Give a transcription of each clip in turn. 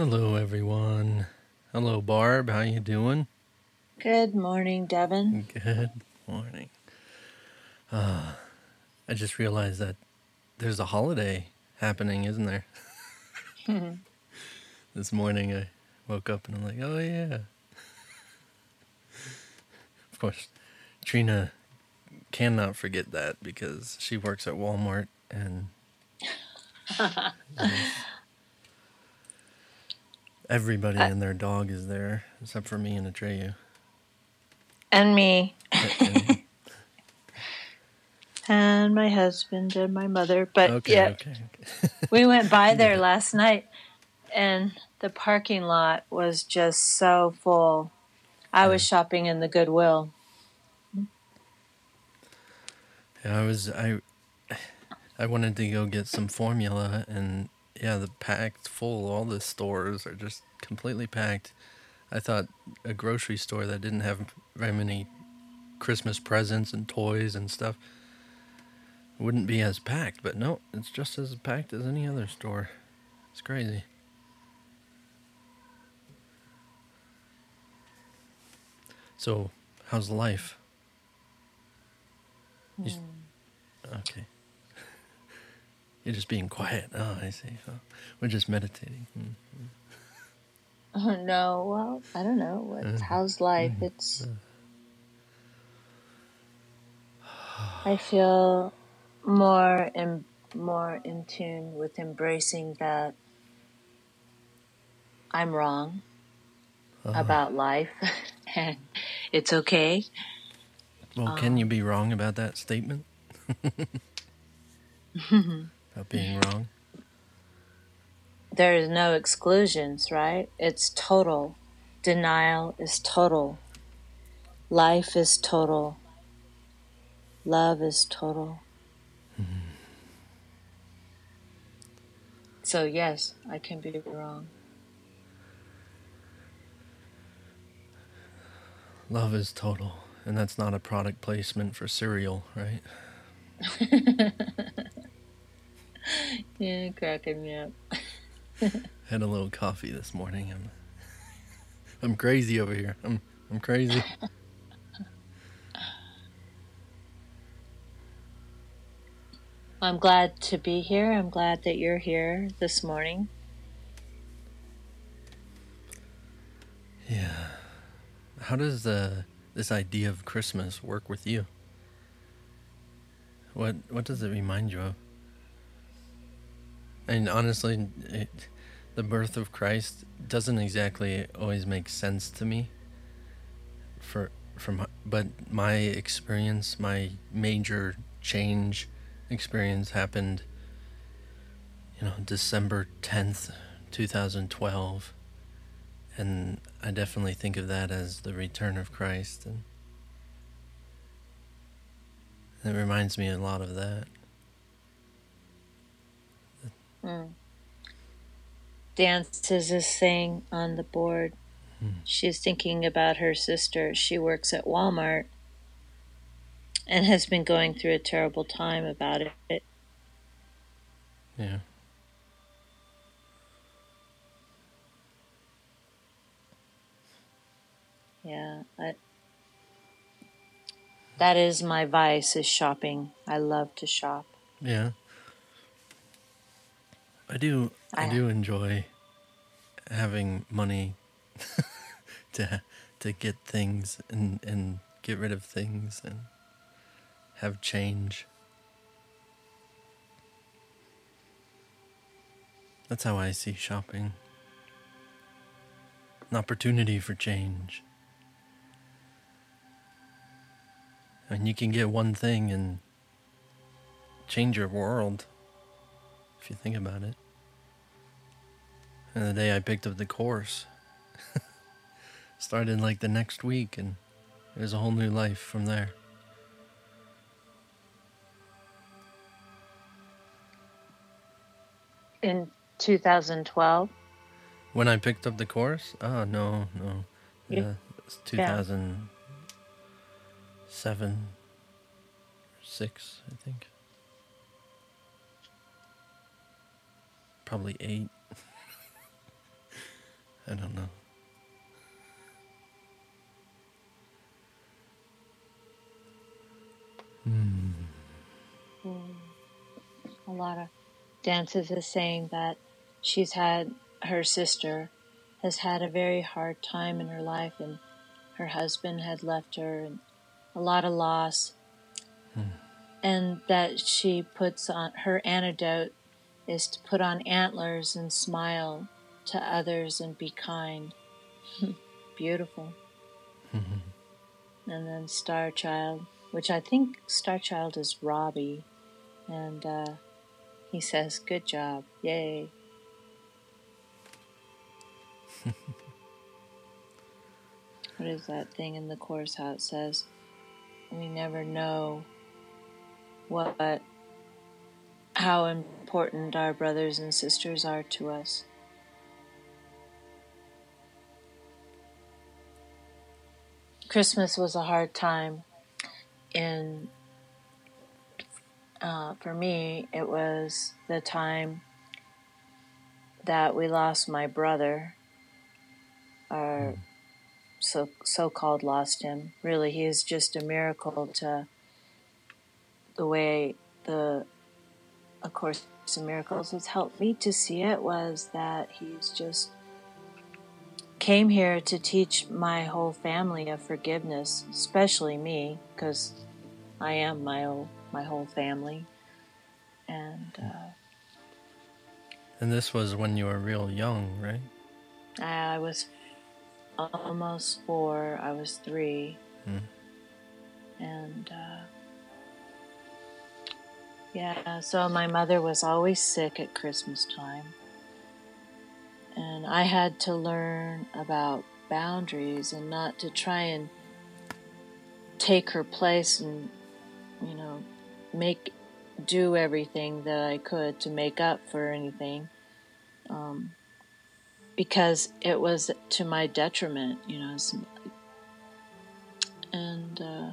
Hello, everyone. Hello, Barb. How you doing? Good morning, Devin. Good morning. Uh, I just realized that there's a holiday happening, isn't there? this morning I woke up and I'm like, oh yeah. of course, Trina cannot forget that because she works at Walmart and everybody Uh, and their dog is there except for me and Atreyu. and me, And- and my husband, and my mother. But okay, yeah, okay, okay. we went by there last night, and the parking lot was just so full. I was shopping in the Goodwill. Yeah, I was I I wanted to go get some formula and yeah, the packed full. All the stores are just completely packed. I thought a grocery store that didn't have very many Christmas presents and toys and stuff wouldn't be as packed, but no, it's just as packed as any other store. It's crazy. So, how's life? You hmm. Okay. You're just being quiet. Oh, I see. Oh, we're just meditating. Hmm. Oh no, well, I don't know. What, uh-huh. how's life? Uh-huh. It's. Uh-huh. I feel more and more in tune with embracing that I'm wrong about life, and it's okay. Well, can um, you be wrong about that statement? about being wrong? There is no exclusions, right? It's total. Denial is total. Life is total. Love is total. Mm-hmm. So, yes, I can be wrong. Love is total. And that's not a product placement for cereal, right? Yeah, cracking me up. Had a little coffee this morning. I'm, I'm crazy over here. I'm, I'm crazy. I'm glad to be here. I'm glad that you're here this morning. Yeah. How does uh, this idea of Christmas work with you? What What does it remind you of? And honestly, it, the birth of Christ doesn't exactly always make sense to me. For from but my experience, my major change experience happened. You know, December tenth, two thousand twelve and I definitely think of that as the return of Christ, and it reminds me a lot of that. Dance says this thing on the board. Hmm. She's thinking about her sister. She works at Walmart and has been going through a terrible time about it. Yeah, Yeah, I, that is my vice is shopping. I love to shop. yeah. I do. I I- do enjoy having money to to get things and and get rid of things and have change. That's how I see shopping. An opportunity for change. And you can get one thing and change your world if you think about it. And the day I picked up the course, started like the next week, and it was a whole new life from there. In 2012? When I picked up the course? Oh, no, no. Yeah. Yeah, it's 2007, 6, I think. Probably 8. I don't know. Hmm. A lot of dances is saying that she's had her sister has had a very hard time in her life and her husband had left her and a lot of loss and that she puts on her antidote is to put on antlers and smile to others and be kind. Beautiful. And then star child which i think star child is robbie. And uh, he says good job. Yay. What is that thing in the course how it says we never know what but how important our brothers and sisters are to us. Christmas was a hard time in uh, for me it was the time that we lost my brother our so so-called lost him. Really he is just a miracle to the way the a course in miracles has helped me to see it was that he's just came here to teach my whole family of forgiveness especially me because i am my whole my whole family and uh, And this was when you were real young, right? I was almost four. I was three, Mm. and uh, yeah. So my mother was always sick at Christmas time, and I had to learn about boundaries and not to try and take her place and you know make do everything that I could to make up for anything. Um, because it was to my detriment, you know. And uh,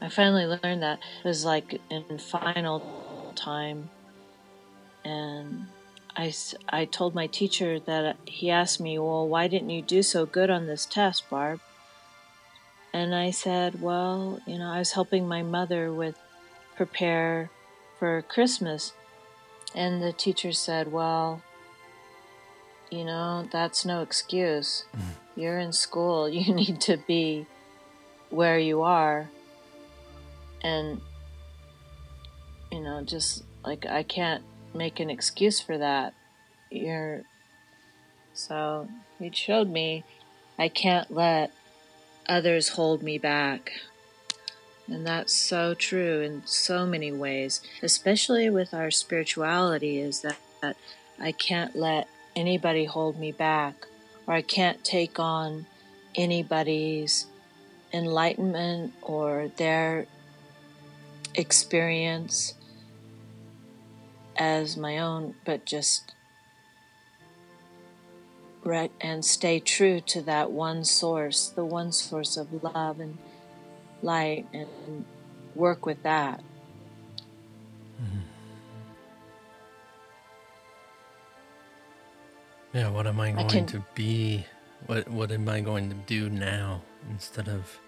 I finally learned that it was like in final time, and I, I told my teacher that he asked me, Well, why didn't you do so good on this test, Barb? And I said, Well, you know, I was helping my mother with prepare for Christmas. And the teacher said, Well, you know, that's no excuse. Mm-hmm. You're in school. You need to be where you are. And, you know, just like I can't make an excuse for that. You're. So he showed me I can't let others hold me back. And that's so true in so many ways, especially with our spirituality, is that, that I can't let anybody hold me back, or I can't take on anybody's enlightenment or their experience as my own, but just right and stay true to that one source, the one source of love and light, and work with that. Mm-hmm. Yeah, what am I going can- to be? What what am I going to do now instead of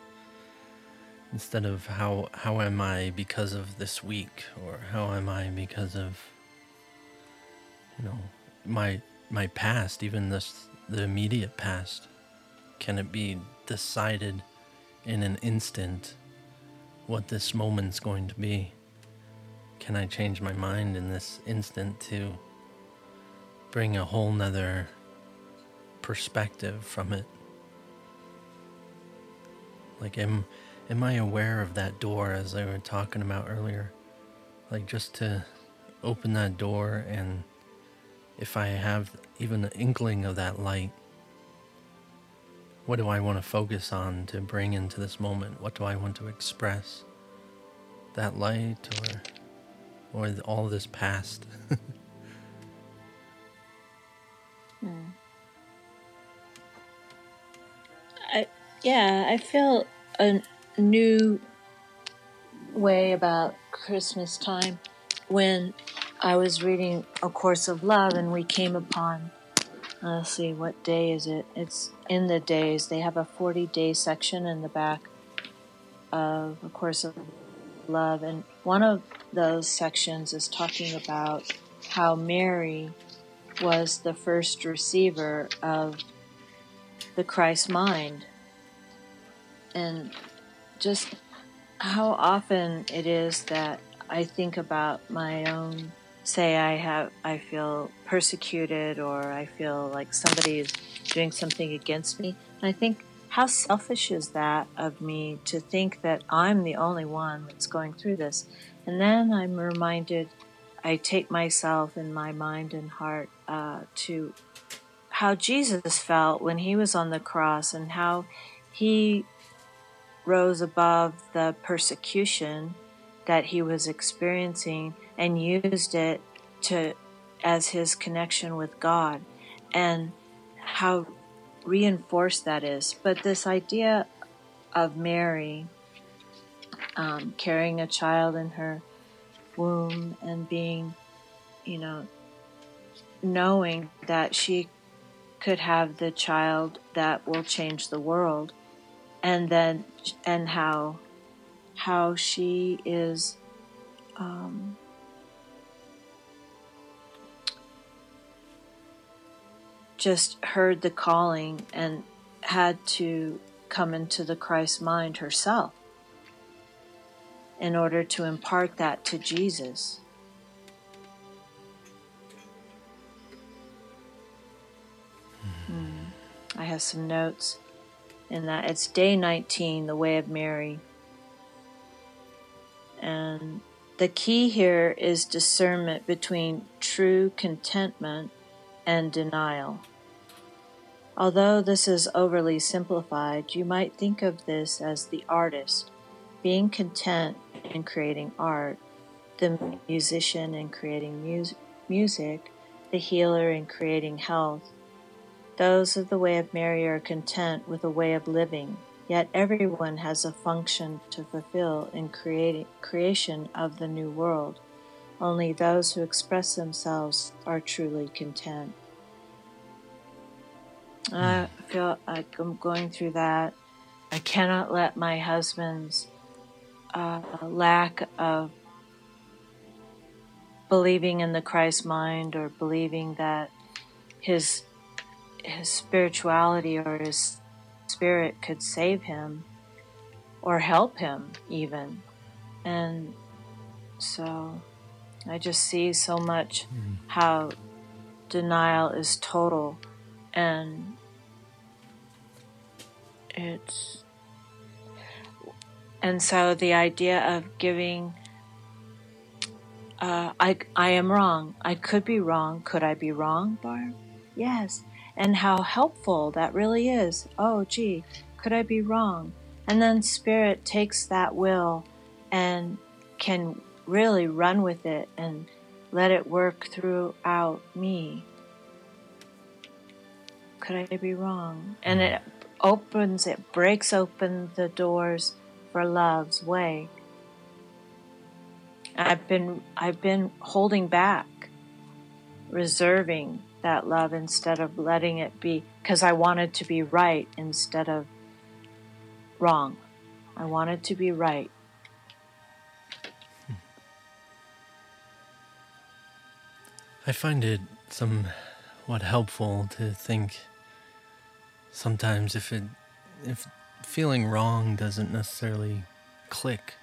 instead of how how am I because of this week or how am I because of you know my my past, even this the immediate past? Can it be decided in an instant what this moment's going to be. Can I change my mind in this instant to bring a whole nother perspective from it? Like, am, am I aware of that door as I were talking about earlier? Like, just to open that door, and if I have even an inkling of that light, what do I want to focus on to bring into this moment? What do I want to express? That light or or all this past? hmm. I yeah, I feel a new way about Christmas time when I was reading A Course of Love and we came upon let's see, what day is it? It's in the days. They have a 40 day section in the back of A Course of Love. And one of those sections is talking about how Mary was the first receiver of the Christ mind. And just how often it is that I think about my own say I have I feel persecuted or I feel like somebody is doing something against me. And I think how selfish is that of me to think that I'm the only one that's going through this. And then I'm reminded I take myself in my mind and heart uh, to how Jesus felt when he was on the cross and how he rose above the persecution that he was experiencing and used it to as his connection with God and how reinforced that is. But this idea of Mary um, carrying a child in her womb and being, you know, knowing that she could have the child that will change the world and then and how how she is um, just heard the calling and had to come into the Christ mind herself in order to impart that to Jesus. Mm. I have some notes in that. It's day 19, the way of Mary. And the key here is discernment between true contentment and denial. Although this is overly simplified, you might think of this as the artist being content in creating art, the musician in creating mu- music, the healer in creating health. Those of the way of Mary are content with a way of living, yet everyone has a function to fulfill in creating, creation of the new world. Only those who express themselves are truly content. I feel like I'm going through that. I cannot let my husband's uh, lack of believing in the Christ mind or believing that his his spirituality or his spirit could save him or help him even. And so I just see so much mm. how denial is total and it's and so the idea of giving uh, I, I am wrong. I could be wrong. Could I be wrong, Barb? Yes. And how helpful that really is. Oh, gee, could I be wrong? And then Spirit takes that will and can really run with it and let it work throughout me. Could I be wrong? And it opens, it breaks open the doors for love's way. I've been, I've been holding back, reserving that love instead of letting it be, because I wanted to be right instead of wrong. I wanted to be right. I find it somewhat helpful to think sometimes if it if feeling wrong doesn't necessarily click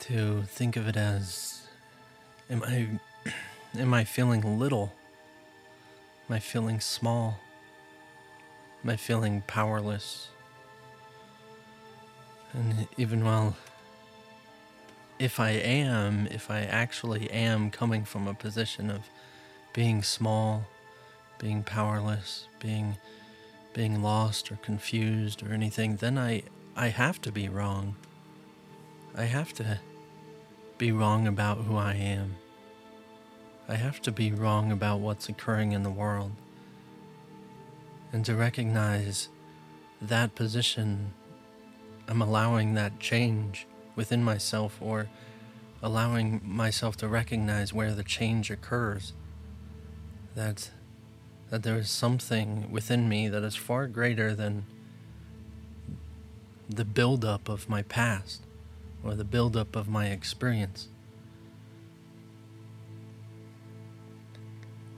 to think of it as am I am I feeling little? Am I feeling small? Am I feeling powerless? And even while if I am, if I actually am coming from a position of being small, being powerless, being being lost or confused or anything, then I I have to be wrong. I have to be wrong about who I am. I have to be wrong about what's occurring in the world. And to recognize that position, I'm allowing that change within myself or allowing myself to recognize where the change occurs. That that there is something within me that is far greater than the buildup of my past or the buildup of my experience.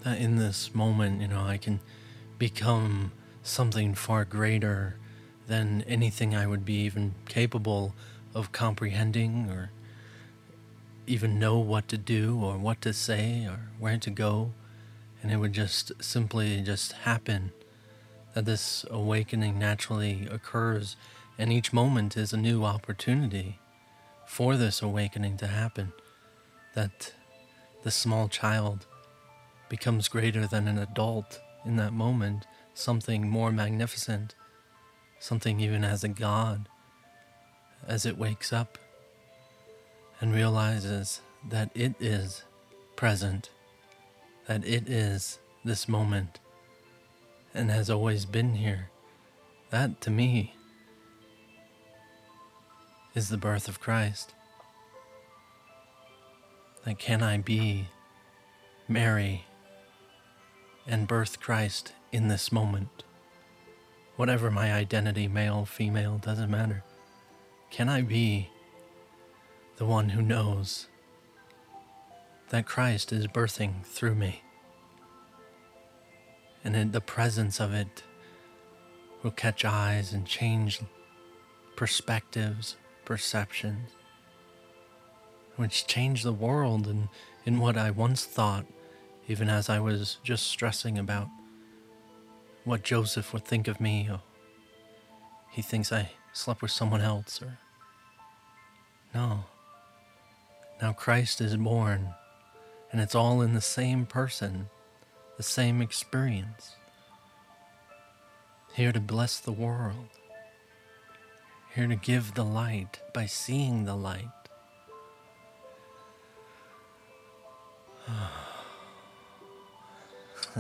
That in this moment, you know, I can become something far greater than anything I would be even capable of comprehending or even know what to do or what to say or where to go. And it would just simply just happen that this awakening naturally occurs and each moment is a new opportunity for this awakening to happen. That the small child becomes greater than an adult in that moment, something more magnificent, something even as a god, as it wakes up and realizes that it is present, that it is this moment, and has always been here. That to me is the birth of Christ. Like, can I be Mary and birth Christ in this moment? Whatever my identity, male, female, doesn't matter. Can I be the one who knows that Christ is birthing through me? And in the presence of it will catch eyes and change perspectives perceptions, which change the world and in what I once thought, even as I was just stressing about what Joseph would think of me. Or he thinks I slept with someone else, or no. Now Christ is born, and it's all in the same person, the same experience. Here to bless the world here to give the light by seeing the light.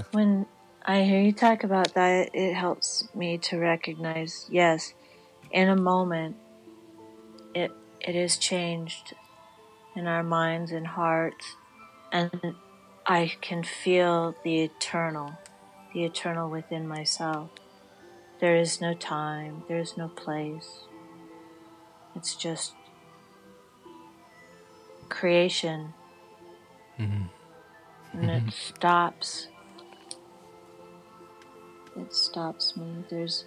when I hear you talk about that, it helps me to recognize yes, in a moment, it it is changed in our minds and hearts, and I can feel the eternal, the eternal within myself. There is no time, there is no place. It's just creation. Mm-hmm. And it stops. It stops me. There's.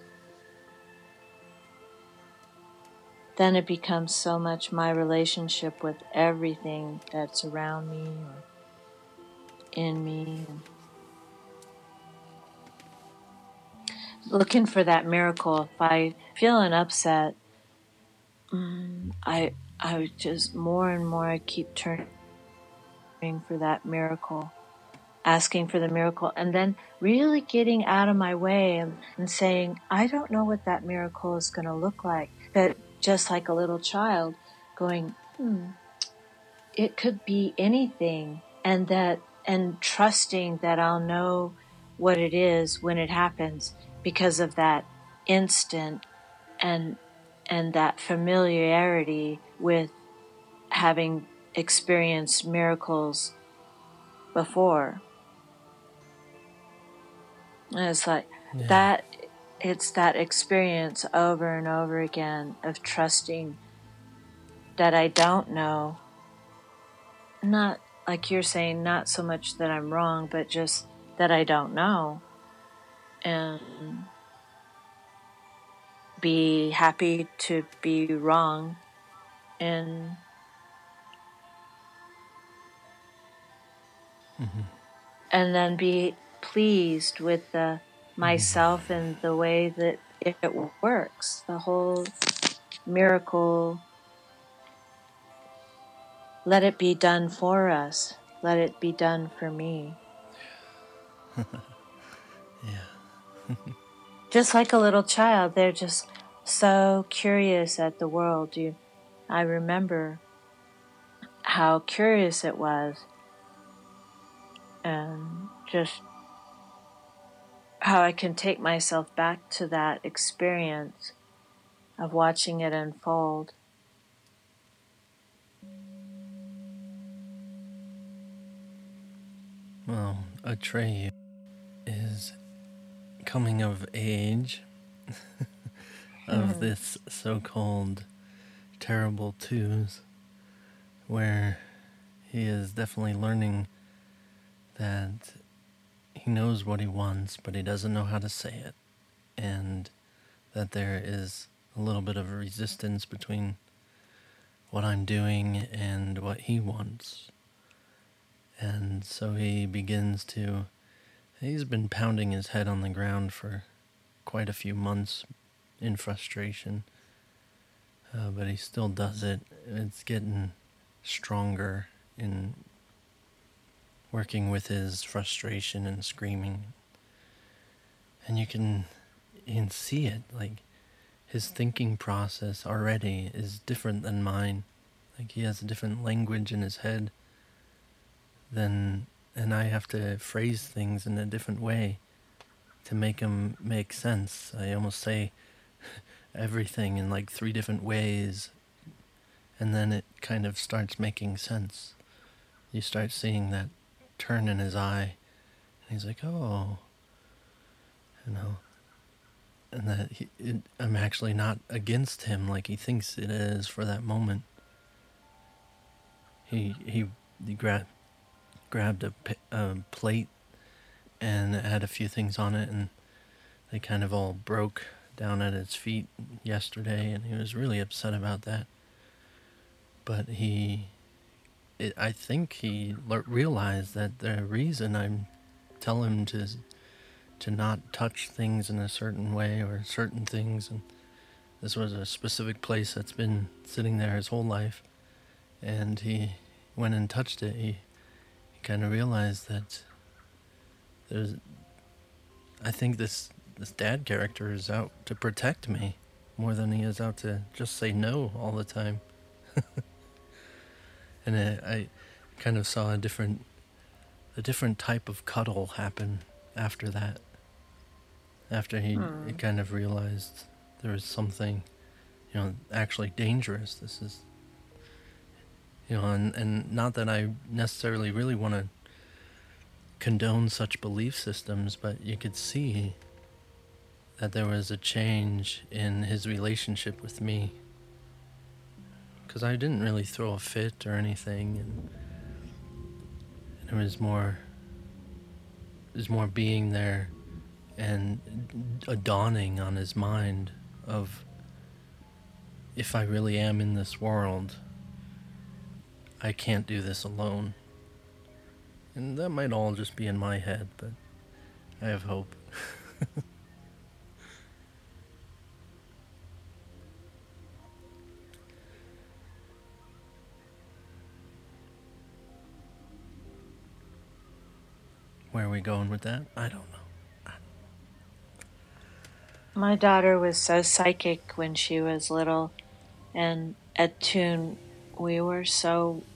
Then it becomes so much my relationship with everything that's around me or in me. Looking for that miracle. If I feel an upset, Mm, I I just more and more I keep turning for that miracle, asking for the miracle, and then really getting out of my way and, saying, I don't know what that miracle is going to look like. But just like a little child going, hmm, it could be anything, and that and trusting that I'll know what it is when it happens because of that instant and and that familiarity with having experienced miracles before. And it's like yeah. that it's that experience over and over again of trusting that I don't know. Not like you're saying, not so much that I'm wrong, but just that I don't know. And be happy to be wrong and mm-hmm. and then be pleased with the myself and the way that it works. The whole miracle. Let it be done for us. Let it be done for me. yeah. just like a little child, they're just so curious at the world. You, I remember how curious it was, and just how I can take myself back to that experience of watching it unfold. Well, Atreyu is coming of age of mm. this so called terrible twos, where he is definitely learning that he knows what he wants, but he doesn't know how to say it, and that there is a little bit of resistance between what I'm doing and what he wants. And so he begins to. He's been pounding his head on the ground for quite a few months in frustration, uh, but he still does it. It's getting stronger in working with his frustration and screaming. And you can you can see it like his thinking process already is different than mine. Like he has a different language in his head than and I have to phrase things in a different way to make them make sense. I almost say everything in like three different ways and then it kind of starts making sense. You start seeing that turn in his eye. And he's like, oh, you know, and that he, it, I'm actually not against him like he thinks it is for that moment. He he, he grabbed grabbed a, a plate and it had a few things on it, and they kind of all broke down at his feet yesterday, and he was really upset about that. But he it, I think he realized that the reason I'm telling him to to not touch things in a certain way or certain things, and this was a specific place that's been sitting there his whole life, and he went and touched it. He he kind of realized that there's. I think this this dad character is out to protect me more than he is out to just say no all the time. and it, I kind of saw a different a different type of cuddle happen after that. After he, hmm. he kind of realized there was something, you know, actually dangerous. This is, you know, and, and not that I necessarily really want to condone such belief systems, but you could see that there was a change in his relationship with me because I didn't really throw a fit or anything, and, and it was more, it was more being there, and a dawning on his mind of, if I really am in this world, I can't do this alone. And that might all just be in my head, but I have hope. Where are we going with that? I don't know. My daughter was so psychic when she was little, and at tune, we were so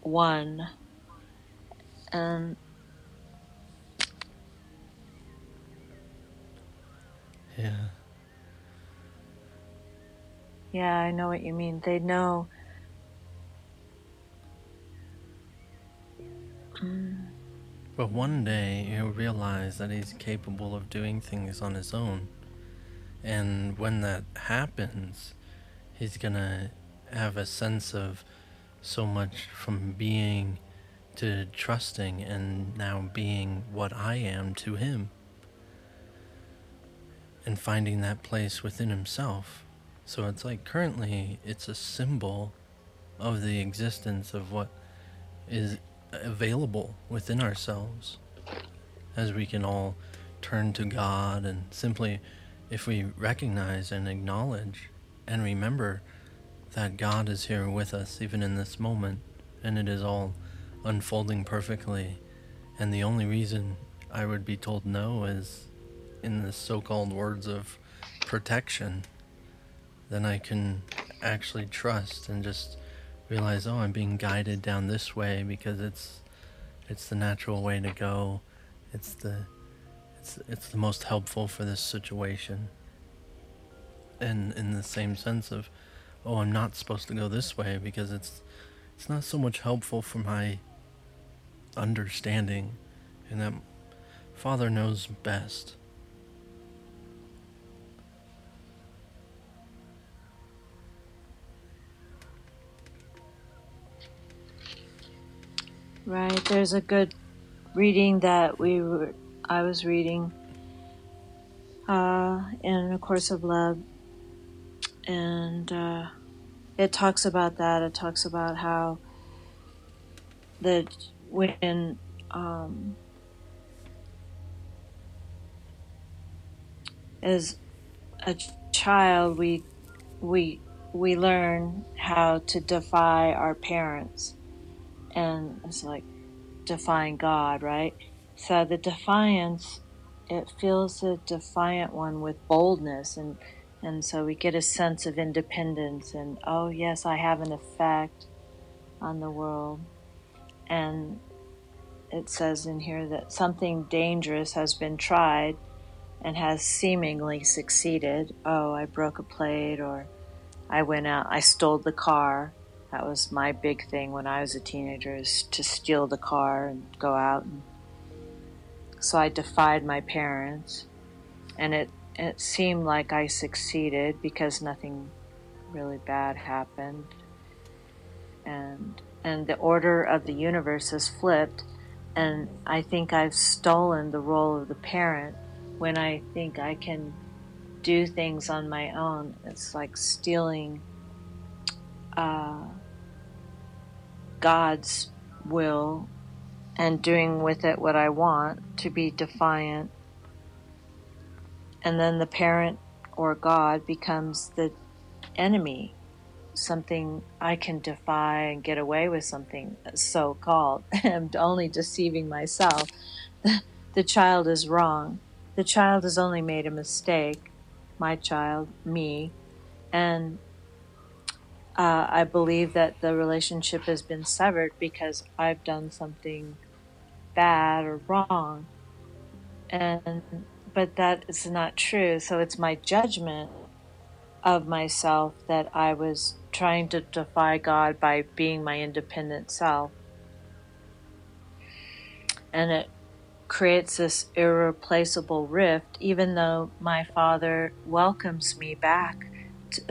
one. And yeah. Yeah, I know what you mean. They know. Mm. But one day he'll realize that he's capable of doing things on his own. And when that happens, he's gonna have a sense of so much from being to trusting and now being what I am to him. And finding that place within himself. So it's like currently it's a symbol of the existence of what is available within ourselves as we can all turn to God and simply, if we recognize and acknowledge and remember that God is here with us even in this moment and it is all unfolding perfectly. And the only reason I would be told no is in the so called words of protection, then I can actually trust and just realize, oh, I'm being guided down this way because it's it's the natural way to go. It's the it's it's the most helpful for this situation. And in the same sense of, oh, I'm not supposed to go this way because it's it's not so much helpful for my understanding and that Father knows best. Right. There's a good reading that we were, I was reading uh, in A Course of Love, and uh, it talks about that. It talks about how that when um, as a child we we we learn how to defy our parents and it's like defying God, right? So the defiance, it feels the defiant one with boldness, and and so we get a sense of independence, and oh yes, I have an effect on the world, and it says in here that something dangerous has been tried and has seemingly succeeded. Oh, I broke a plate, or I went out, I stole the car that was my big thing when I was a teenager is to steal the car and go out. And so I defied my parents, and it it seemed like I succeeded because nothing really bad happened. And and the order of the universe has flipped, and I think I've stolen the role of the parent when I think I can do things on my own. It's like stealing. Uh, God's will and doing with it what I want, to be defiant. And then the parent or God becomes the enemy, something I can defy and get away with something so called. I'm only deceiving myself. the child is wrong. The child has only made a mistake, my child, me, and uh, I believe that the relationship has been severed because I've done something bad or wrong. And but that is not true. So it's my judgment of myself that I was trying to defy God by being my independent self. And it creates this irreplaceable rift, even though my father welcomes me back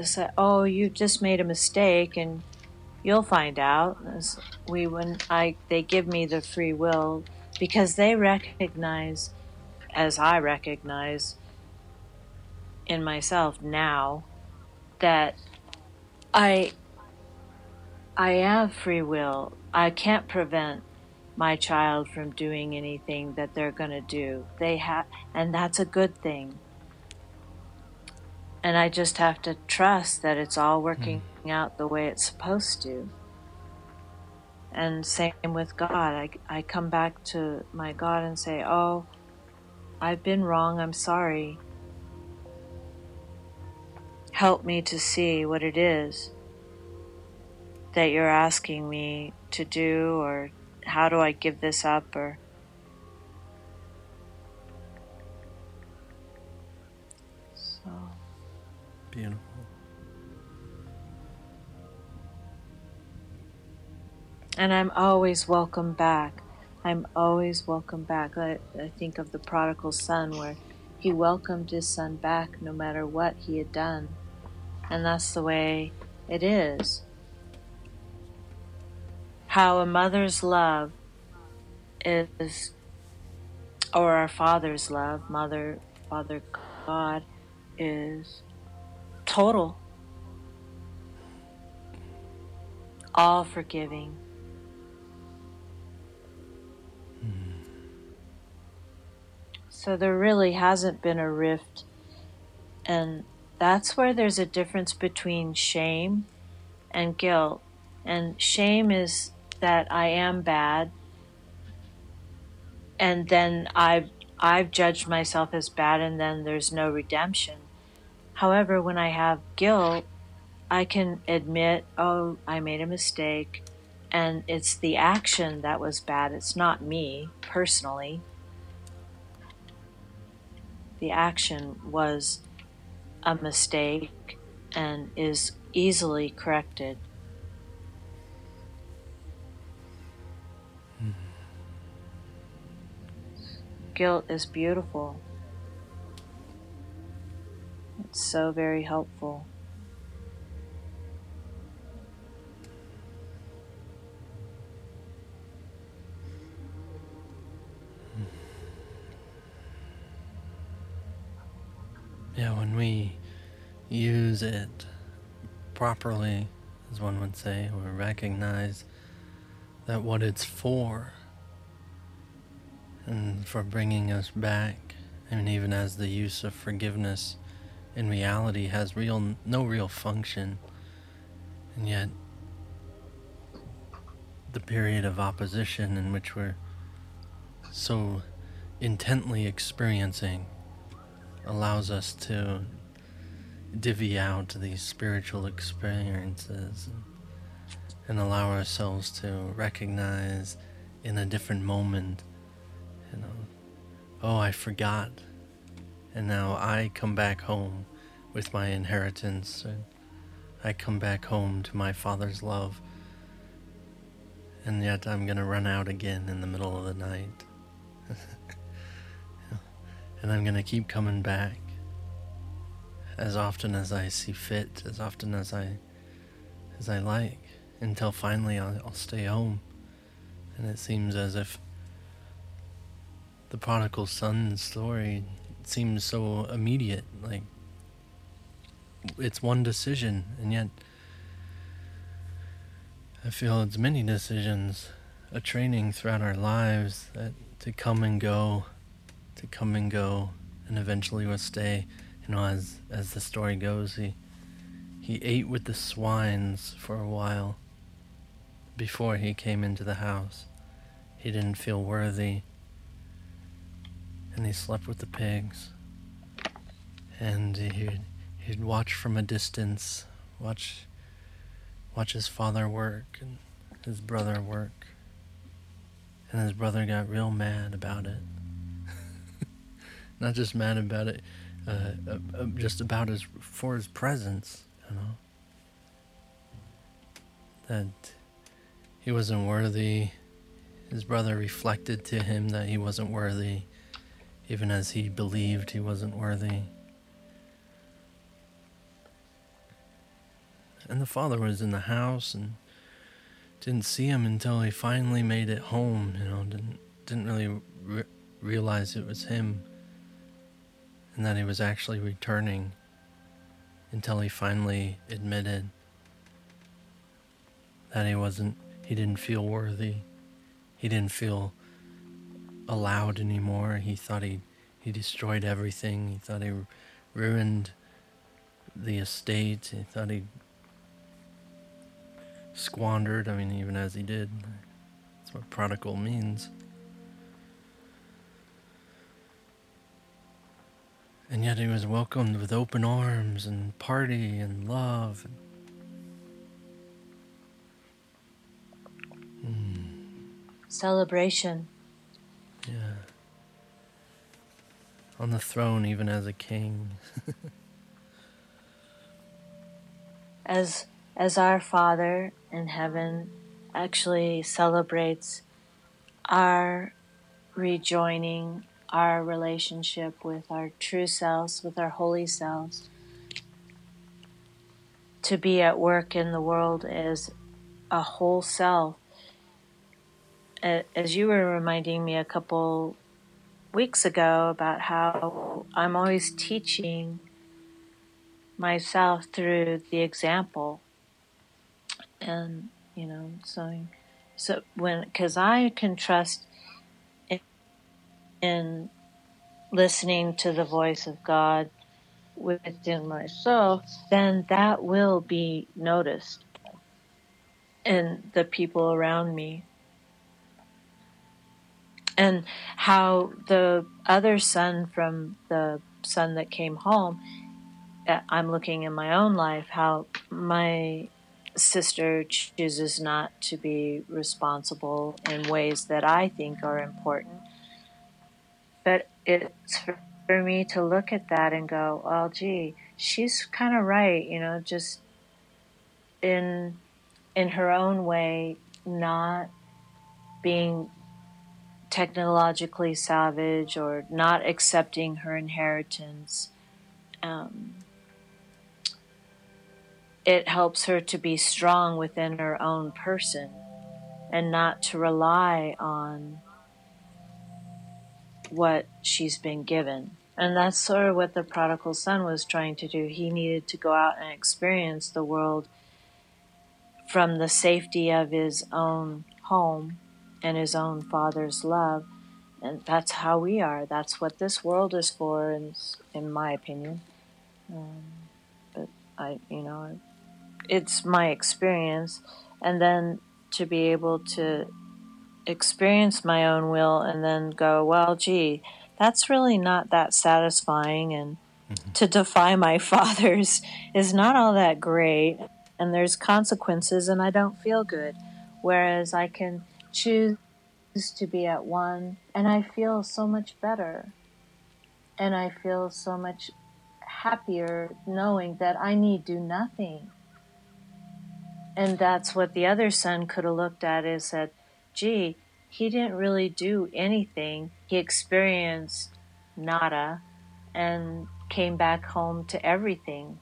say, "Oh, you just made a mistake," and you'll find out. As we when I they give me the free will because they recognize, as I recognize in myself now, that I I have free will. I can't prevent my child from doing anything that they're going to do. They have, and that's a good thing and I just have to trust that it's all working mm. out the way it's supposed to. And same with God. I, I come back to my God and say, Oh, I've been wrong. I'm sorry. Help me to see what it is that you're asking me to do, or how do I give this up, or Beautiful. And I'm always welcome back. I'm always welcome back. I, I think of the prodigal son where he welcomed his son back no matter what he had done. And that's the way it is. How a mother's love is, or our father's love, mother, father God, is total, all forgiving. So there really hasn't been a rift. And that's where there's a difference between shame and guilt. And shame is that I am bad. And then I've, I've judged myself as bad, and then there's no redemption. However, when I have guilt, I can admit, oh, I made a mistake and it's the action that was bad. It's not me personally. The action was a mistake and is easily corrected. Hmm. Guilt is beautiful. It's so very helpful. Yeah, when we use it properly, as one would say, or recognize that what it's for and for bringing us back, and even as the use of forgiveness in reality has real no real function, and yet the period of opposition in which we're so intently experiencing allows us to divvy out these spiritual experiences and, and allow ourselves to recognize in a different moment, you know, oh, I forgot. And now I come back home with my inheritance. And I come back home to my father's love. And yet I'm going to run out again in the middle of the night and I'm going to keep coming back as often as I see fit, as often as I as I like, until finally I'll, I'll stay home. And it seems as if the prodigal son story seems so immediate, like it's one decision, and yet I feel it's many decisions, a training throughout our lives that to come and go to come and go and eventually will stay. You know, as as the story goes, he he ate with the swines for a while before he came into the house. He didn't feel worthy. And he slept with the pigs. And he'd, he'd watch from a distance, watch watch his father work and his brother work. And his brother got real mad about it not just mad about it, uh, uh, uh, just about his for his presence, you know. That he wasn't worthy. His brother reflected to him that he wasn't worthy, even as he believed he wasn't worthy. And the father was in the house and didn't see him until he finally made it home. You know, didn't didn't really re- realize it was him and that he was actually returning until he finally admitted that he wasn't, he didn't feel worthy. He didn't feel allowed anymore. He thought he, he destroyed everything. He thought he ruined the estate. He thought he squandered. I mean, even as he did. That's what prodigal means. And yet he was welcomed with open arms and party and love. Mm. Celebration. Yeah. On the throne, even as a king. as as our Father in heaven actually celebrates our rejoining our relationship with our true selves, with our holy selves. To be at work in the world as a whole self. As you were reminding me a couple weeks ago about how I'm always teaching myself through the example. And, you know, so, so when, because I can trust in listening to the voice of God within myself, then that will be noticed in the people around me. And how the other son from the son that came home, uh, I'm looking in my own life, how my sister chooses not to be responsible in ways that I think are important. But it's for me to look at that and go, well, gee, she's kind of right, you know, just in in her own way, not being technologically savage or not accepting her inheritance. Um, it helps her to be strong within her own person and not to rely on what she's been given. And that's sort of what the prodigal son was trying to do. He needed to go out and experience the world from the safety of his own home and his own father's love. And that's how we are. That's what this world is for, in, in my opinion. Um, but I, you know, it's my experience. And then to be able to experience my own will and then go, well, gee, that's really not that satisfying. And mm-hmm. to defy my father's is not all that great. And there's consequences, and I don't feel good. Whereas I can choose to be at one, and I feel so much better. And I feel so much happier knowing that I need do nothing. And that's what the other son could have looked at is said, gee, he didn't really do anything. He experienced nada and came back home to everything.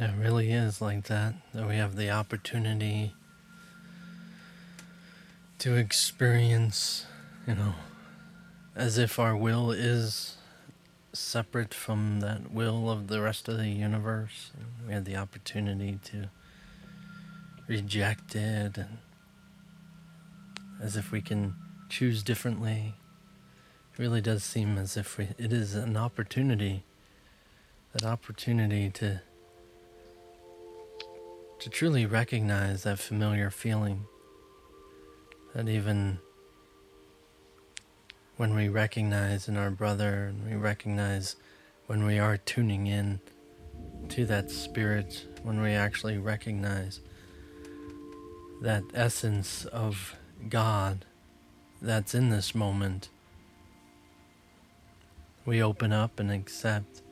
It really is like that, that we have the opportunity to experience, you know, as if our will is separate from that will of the rest of the universe. We had the opportunity to reject it and as if we can choose differently. It really does seem as if we, it is an opportunity, that opportunity to to truly recognize that familiar feeling. That even when we recognize in our brother and we recognize when we are tuning in to that spirit, when we actually recognize that essence of God that's in this moment, we open up and accept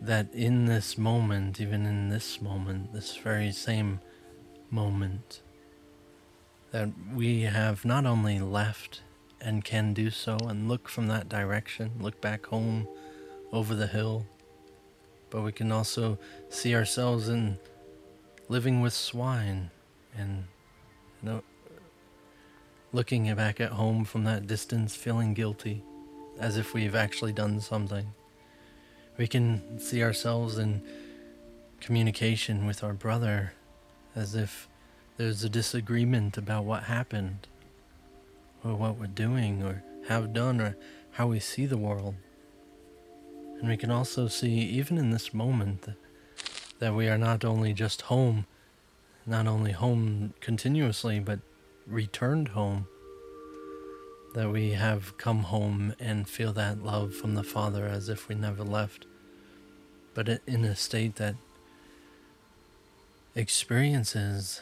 that in this moment, even in this moment, this very same moment, that we have not only left and can do so and look from that direction, look back home over the hill. But we can also see ourselves in living with swine and you know, looking back at home from that distance, feeling guilty as if we've actually done something. We can see ourselves in communication with our brother as if there's a disagreement about what happened or what we're doing or have done or how we see the world. And we can also see, even in this moment, that we are not only just home, not only home continuously, but returned home. That we have come home and feel that love from the Father as if we never left, but in a state that experiences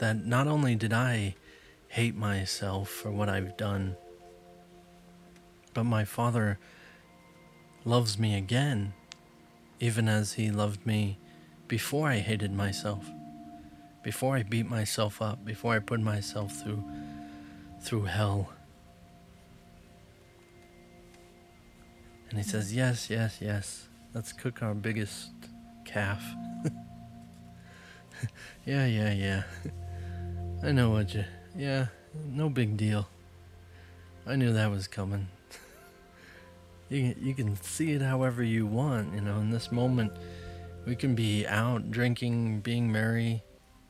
that not only did I hate myself for what I've done, but my Father loves me again, even as He loved me before I hated myself, before I beat myself up, before I put myself through through hell. And he says, Yes, yes, yes, let's cook our biggest calf. yeah, yeah, yeah. I know what you. Yeah, no big deal. I knew that was coming. you you can see it however you want, you know. In this moment, We can be out drinking, being merry.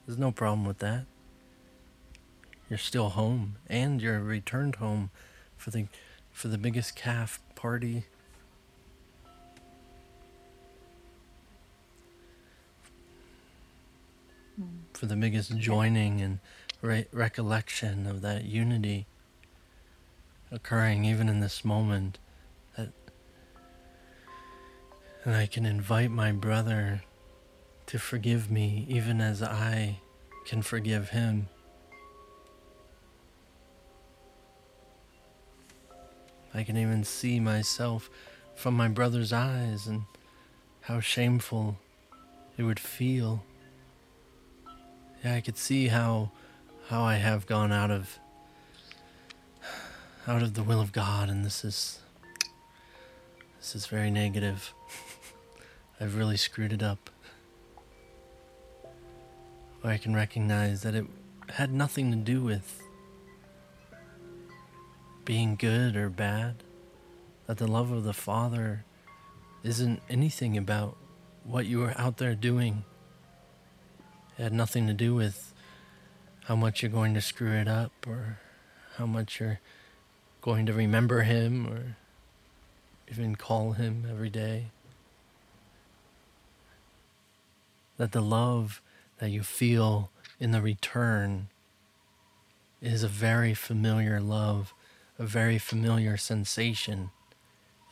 There's no problem with that. You're still home, and you're returned home for the for the biggest calf party. For the biggest joining and re- recollection of that unity occurring even in this moment that and I can invite my brother to forgive me even as I can forgive him. I can even see myself from my brother's eyes and how shameful it would feel. Yeah, I could see how how I have gone out of out of the will of God and this is this is very negative. I've really screwed it up. I can recognize that it had nothing to do with being good or bad, that the love of the Father isn't anything about what you were out there doing. It had nothing to do with how much you're going to screw it up or how much you're going to remember Him or even call Him every day. That the love that you feel in the return is a very familiar love a very familiar sensation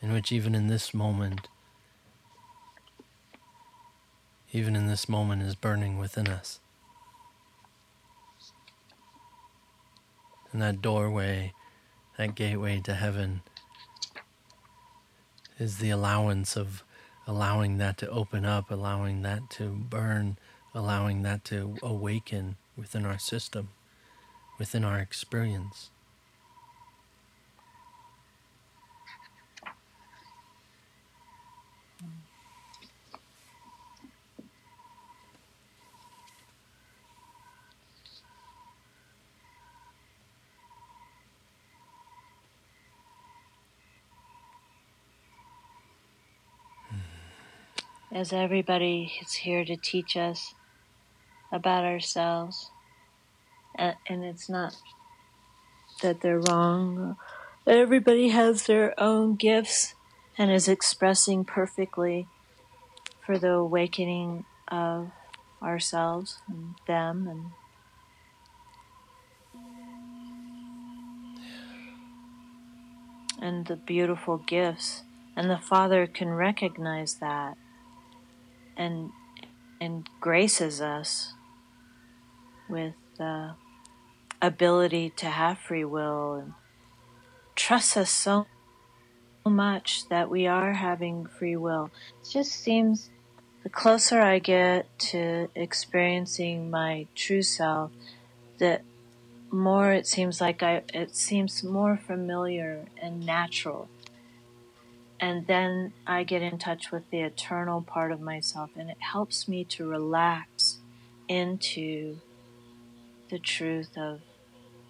in which, even in this moment, even in this moment, is burning within us. And that doorway, that gateway to heaven, is the allowance of allowing that to open up, allowing that to burn, allowing that to awaken within our system, within our experience. as everybody is here to teach us about ourselves. And, it's not that they're wrong. Everybody has their own gifts and is expressing perfectly for the awakening of ourselves and them and and the beautiful gifts and the father can recognize that and and graces us with the ability to have free will and trusts us so much that we are having free will. It just seems the closer I get to experiencing my true self, that more it seems like I it seems more familiar and natural and then I get in touch with the eternal part of myself, and it helps me to relax into the truth of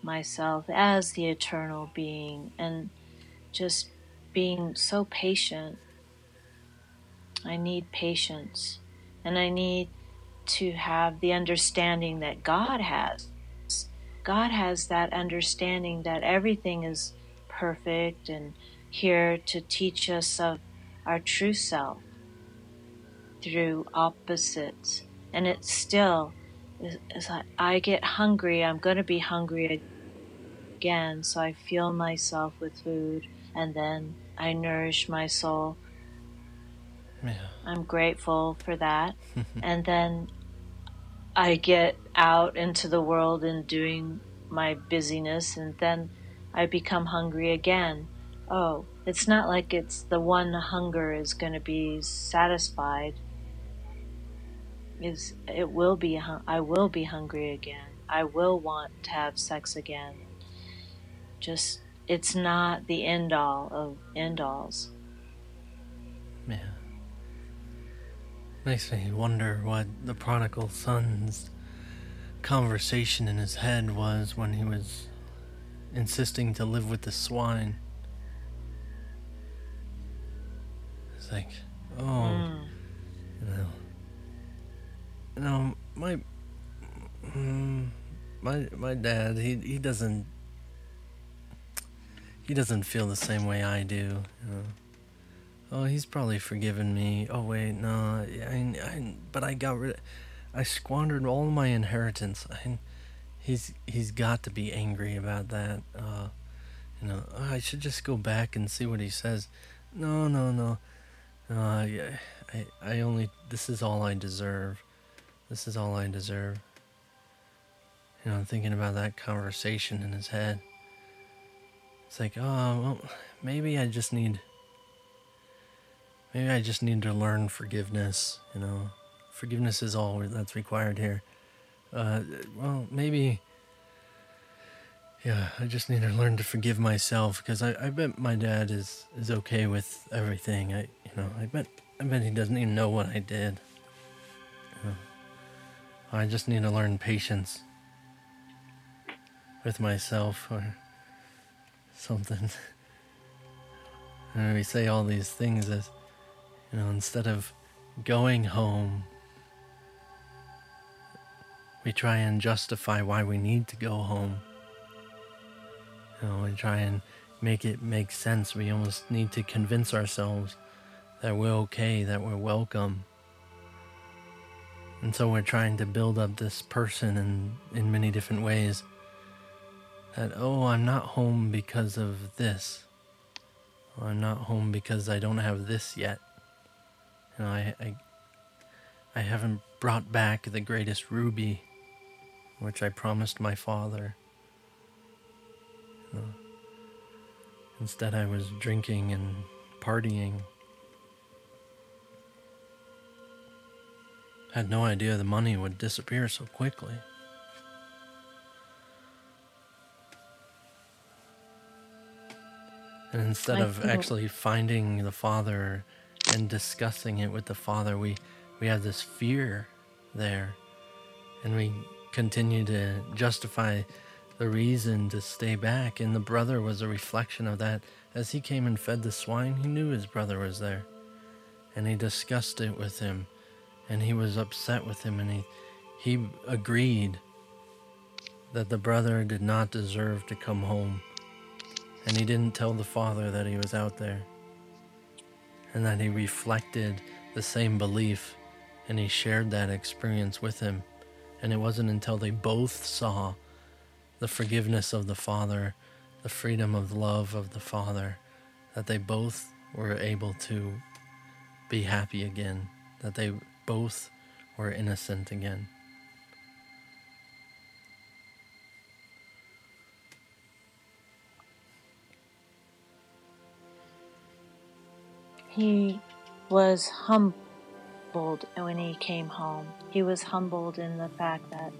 myself as the eternal being and just being so patient. I need patience, and I need to have the understanding that God has. God has that understanding that everything is perfect and here to teach us of our true self through opposites. And it's still, it's like I get hungry, I'm going to be hungry again. So I fill myself with food and then I nourish my soul. Yeah. I'm grateful for that. and then I get out into the world and doing my busyness, and then I become hungry again oh, it's not like it's the one hunger is going to be satisfied. Is it will be I will be hungry again. I will want to have sex again. Just it's not the end all of end alls. Yeah. Makes me wonder what the prodigal son's conversation in his head was when he was insisting to live with the swine. It's like, oh, mm. Know, my mm, my my dad, he he doesn't he doesn't feel the same way I do. Oh, he's probably forgiven me. Oh wait, no, I, I, but I got rid. I squandered all my inheritance. I, he's he's got to be angry about that. Uh, you know, I should just go back and see what he says. No, no, no. Uh, yeah, I I only. This is all I deserve. This is all I deserve. You know, I'm thinking about that conversation in his head. It's like, oh, well, maybe I just need. Maybe I just need to learn forgiveness, you know. Forgiveness is all that's required here. Uh, well, maybe. Yeah, I just need to learn to forgive myself because I, I bet my dad is, is okay with everything. I you know I bet I bet he doesn't even know what I did. I just need to learn patience with myself or something. And we say all these things as, you know, instead of going home, we try and justify why we need to go home. You know, we try and make it make sense. We almost need to convince ourselves that we're okay, that we're welcome. And so we're trying to build up this person in, in many different ways that, oh, I'm not home because of this. Oh, I'm not home because I don't have this yet. You I, I, I haven't brought back the greatest ruby, which I promised my father. You know, instead, I was drinking and partying. Had no idea the money would disappear so quickly. And instead I of actually finding the Father and discussing it with the Father, we, we have this fear there. And we continue to justify the reason to stay back. And the brother was a reflection of that. As he came and fed the swine, he knew his brother was there. And he discussed it with him. And he was upset with him. And he, he agreed that the brother did not deserve to come home and he didn't tell the father that he was out there, and that he reflected the same belief, and he shared that experience with him. And it wasn't until they both saw the forgiveness of the father, the freedom of love of the father, that they both were able to be happy again, that they both were innocent again. He was humbled when he came home. He was humbled in the fact that,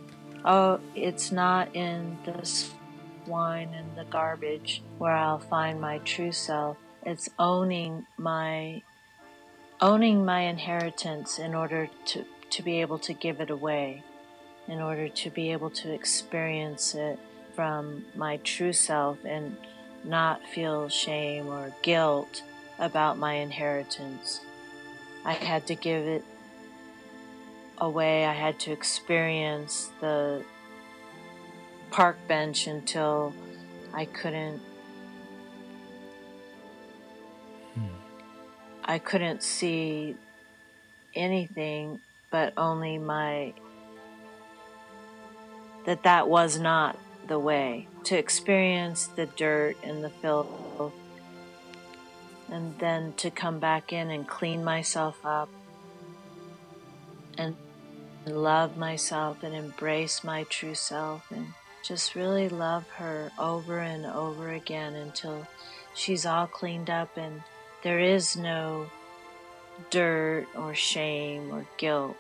oh, it's not in the swine and the garbage where I'll find my true self. It's owning my owning my inheritance in order to, to be able to give it away, in order to be able to experience it from my true self and not feel shame or guilt about my inheritance. I had to give it away. I had to experience the park bench until I couldn't I couldn't see anything but only my that that was not the way. To experience the dirt and the filth and then to come back in and clean myself up and love myself and embrace my true self and just really love her over and over again until she's all cleaned up and there is no dirt or shame or guilt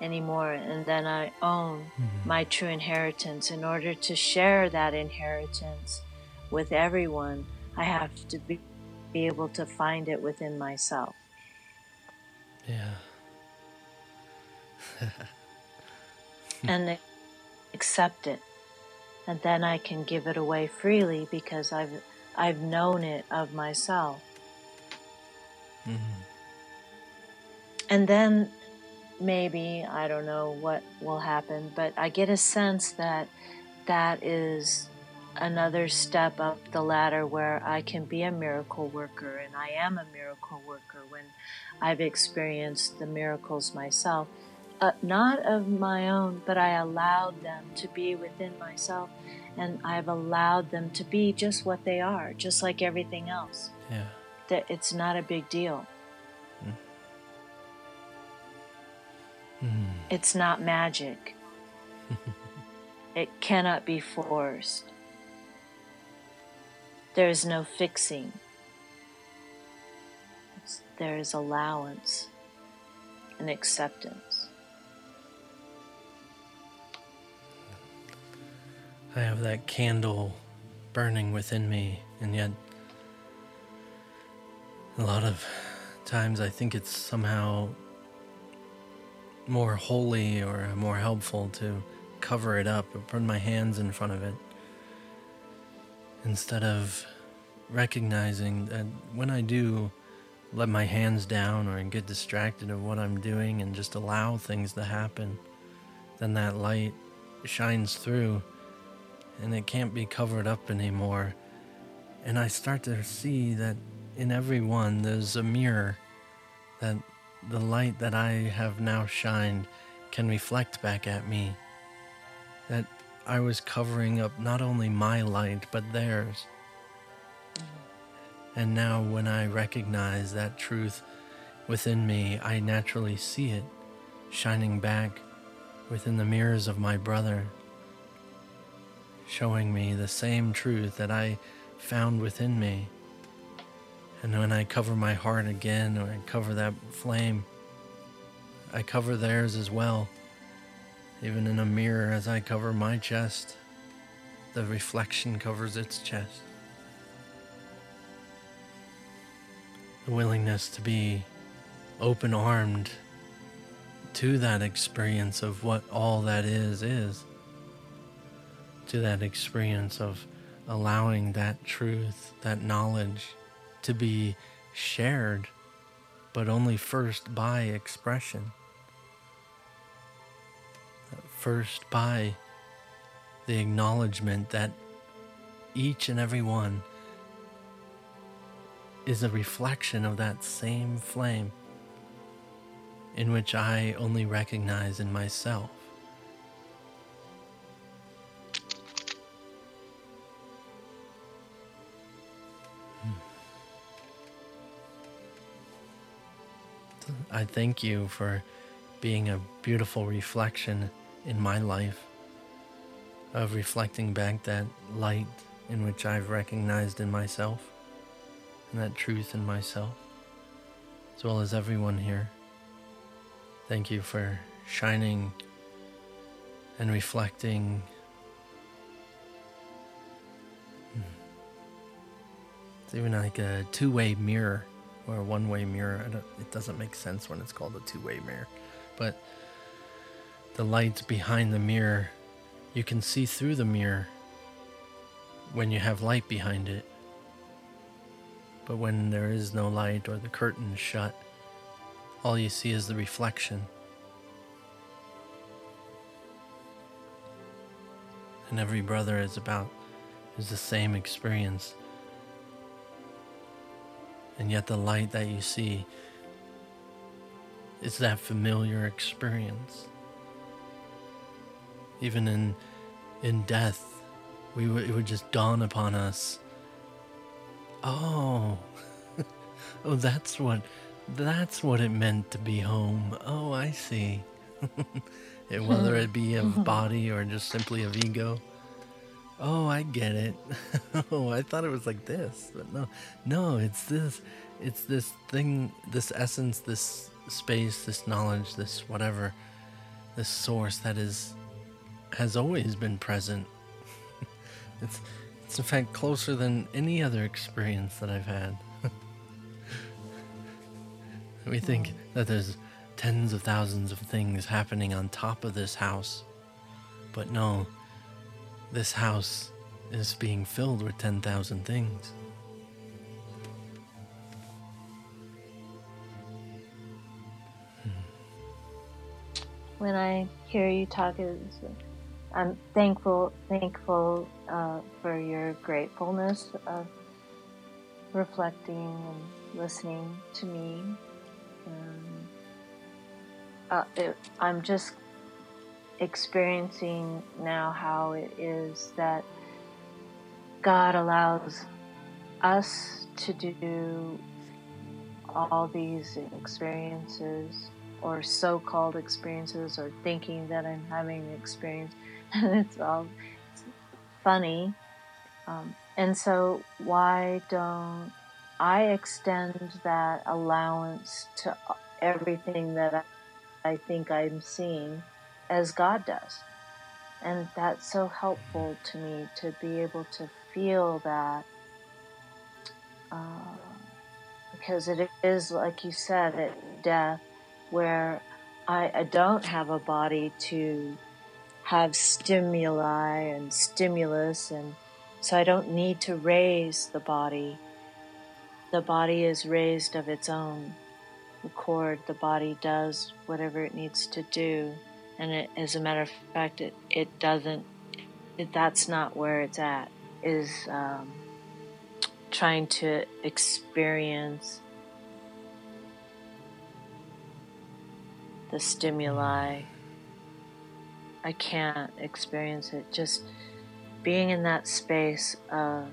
anymore. And then I own mm-hmm. my true inheritance in order to share that inheritance with everyone I have to be, be able to find it within myself. Yeah. and accept it. And then I can give it away freely because I've I've known it of myself. Mm-hmm. And then maybe I don't know what will happen, but I get a sense that that is another step up the ladder where I can be a miracle worker, and I am a miracle worker when I've experienced the miracles myself. Uh, not of my own, but I allowed them to be within myself, and I've allowed them to be just what they are, just like everything else. Yeah. That it's not a big deal. Mm. It's not magic. it cannot be forced. There is no fixing. There is allowance and acceptance. I have that candle burning within me, and yet a lot of times I think it's somehow more holy or more helpful to cover it up or put my hands in front of it instead of recognizing that when I do let my hands down or get distracted of what I'm doing and just allow things to happen, then that light shines through and it can't be covered up anymore. And I start to see that in everyone there's a mirror that the light that I have now shined can reflect back at me. That I was covering up not only my light, but theirs. Mm-hmm. And now, when I recognize that truth within me, I naturally see it shining back within the mirrors of my brother, showing me the same truth that I found within me. And when I cover my heart again, or I cover that flame, I cover theirs as well. Even in a mirror, as I cover my chest, the reflection covers its chest. The willingness to be open armed to that experience of what all that is, is. To that experience of allowing that truth, that knowledge to be shared, but only first by expression first by the acknowledgement that each and every one is a reflection of that same flame in which I only recognize in myself. I thank you for being a beautiful reflection in my life of reflecting back that light in which I've recognized in myself and that truth in myself, as well as everyone here. Thank you for shining and reflecting. Hmm. It's even like a two way mirror or a one way mirror. it doesn't make sense when it's called a two way mirror. But the light behind the mirror, you can see through the mirror when you have light behind it. But when there is no light or the curtain is shut, all you see is the reflection. And every brother is about is the same experience. And yet the light that you see is that familiar experience even in in death, we it would just dawn upon us. Oh, oh, that's what that's what it meant to be home. Oh, I see. whether hmm. it be of mm-hmm. body or just simply of ego. Oh, I get it. oh, I thought it was like this, but no, no, it's this. It's this thing, this essence, this space, this knowledge, this whatever, this source that is has always been present. it's, it's in fact closer than any other experience that I've had. we think hmm. that there's tens of thousands of things happening on top of this house. But no, this house is being filled with 10,000 things. when I hear you talk. I'm thankful, thankful uh, for your gratefulness of reflecting and listening to me. Um, uh, it, I'm just experiencing now how it is that God allows us to do all these experiences or so-called experiences or thinking that I'm having an experience. And it's all it's funny. Um, and so why don't I extend that allowance to everything that I, I think I'm seeing as God does and that's so helpful to me to be able to feel that uh, because it is like you said at death where I, I don't have a body to have stimuli and stimulus and so I don't need to raise the body. The body is raised of its own accord. The body does whatever it needs to do. And it, as a matter of fact, it, it doesn't, it, that's not where it's at, is um, trying to experience the stimuli. I can't experience it. Just being in that space of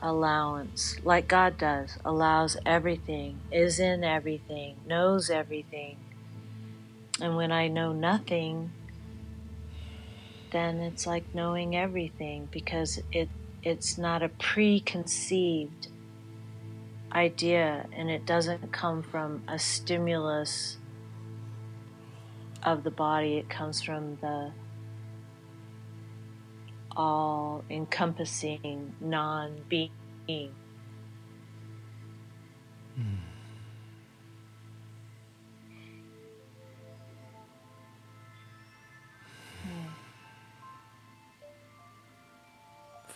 allowance, like God does, allows everything, is in everything, knows everything. And when I know nothing, then it's like knowing everything because it it's not a preconceived idea and it doesn't come from a stimulus of the body, it comes from the all encompassing non being.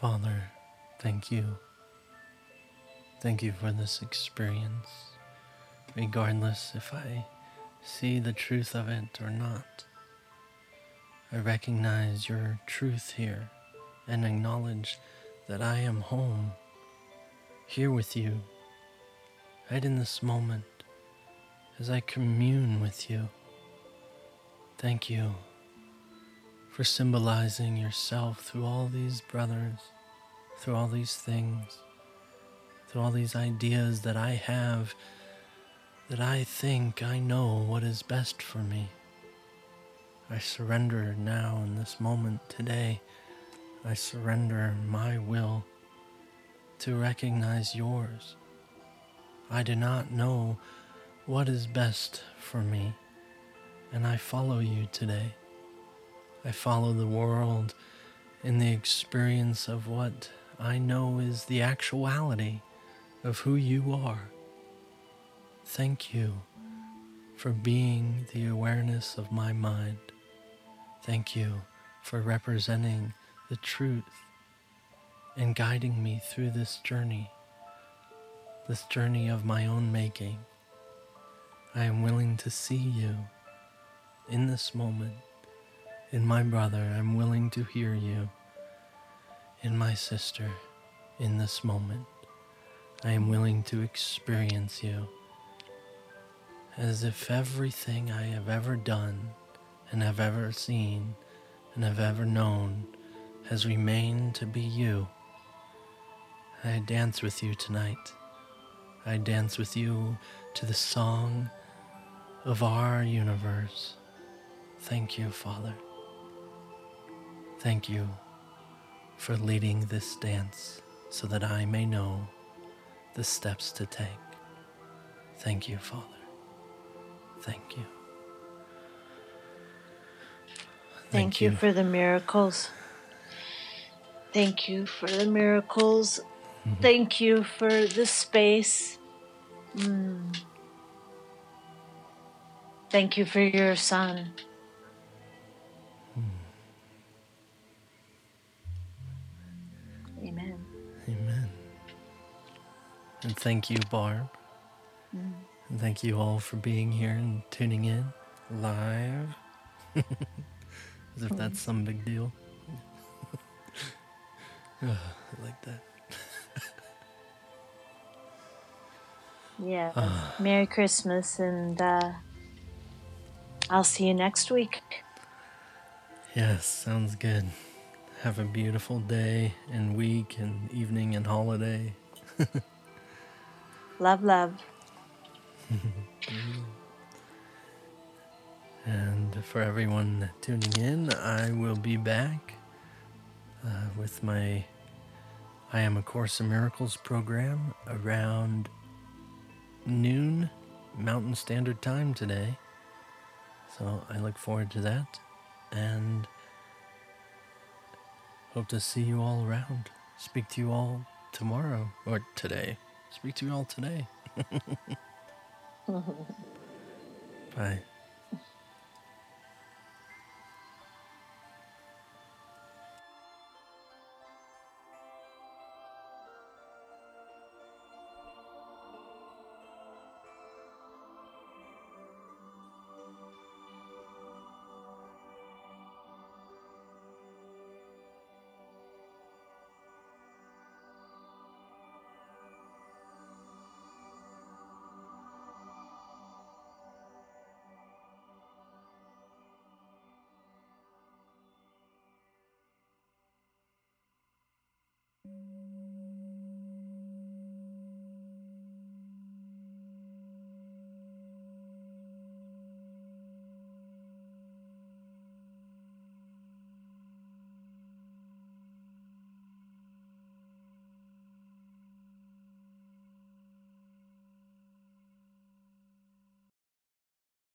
Father, thank you. Thank you for this experience, regardless if I see the truth of it or not. I recognize your truth here and acknowledge that I am home, here with you, right in this moment, as I commune with you. Thank you for symbolizing yourself through all these brothers, through all these things through all these ideas that I have that I think I know what is best for me. I surrender now in this moment today. I surrender my will to recognize yours. I do not know what is best for me, and I follow you today. I follow the world in the experience of what I know is the actuality of who you are. Thank you for being the awareness of my mind. Thank you for representing the truth and guiding me through this journey, this journey of my own making. I am willing to see you in this moment. In my brother, I'm willing to hear you. In my sister, in this moment. I am willing to experience you as if everything I have ever done and have ever seen and have ever known has remained to be you. I dance with you tonight. I dance with you to the song of our universe. Thank you, Father. Thank you for leading this dance so that I may know the steps to take. Thank you, Father. Thank you. Thank, Thank you. you for the miracles. Thank you for the miracles. Mm-hmm. Thank you for the space. Mm. Thank you for your son. And thank you, Barb. Mm. And thank you all for being here and tuning in. live. As if that's some big deal. oh, I like that. Yeah. Merry Christmas, and uh, I'll see you next week. Yes, sounds good. Have a beautiful day and week and evening and holiday. Love, love. And for everyone tuning in, I will be back uh, with my I Am a Course in Miracles program around noon Mountain Standard Time today. So I look forward to that and hope to see you all around. Speak to you all tomorrow or today. Speak to you all today. Bye.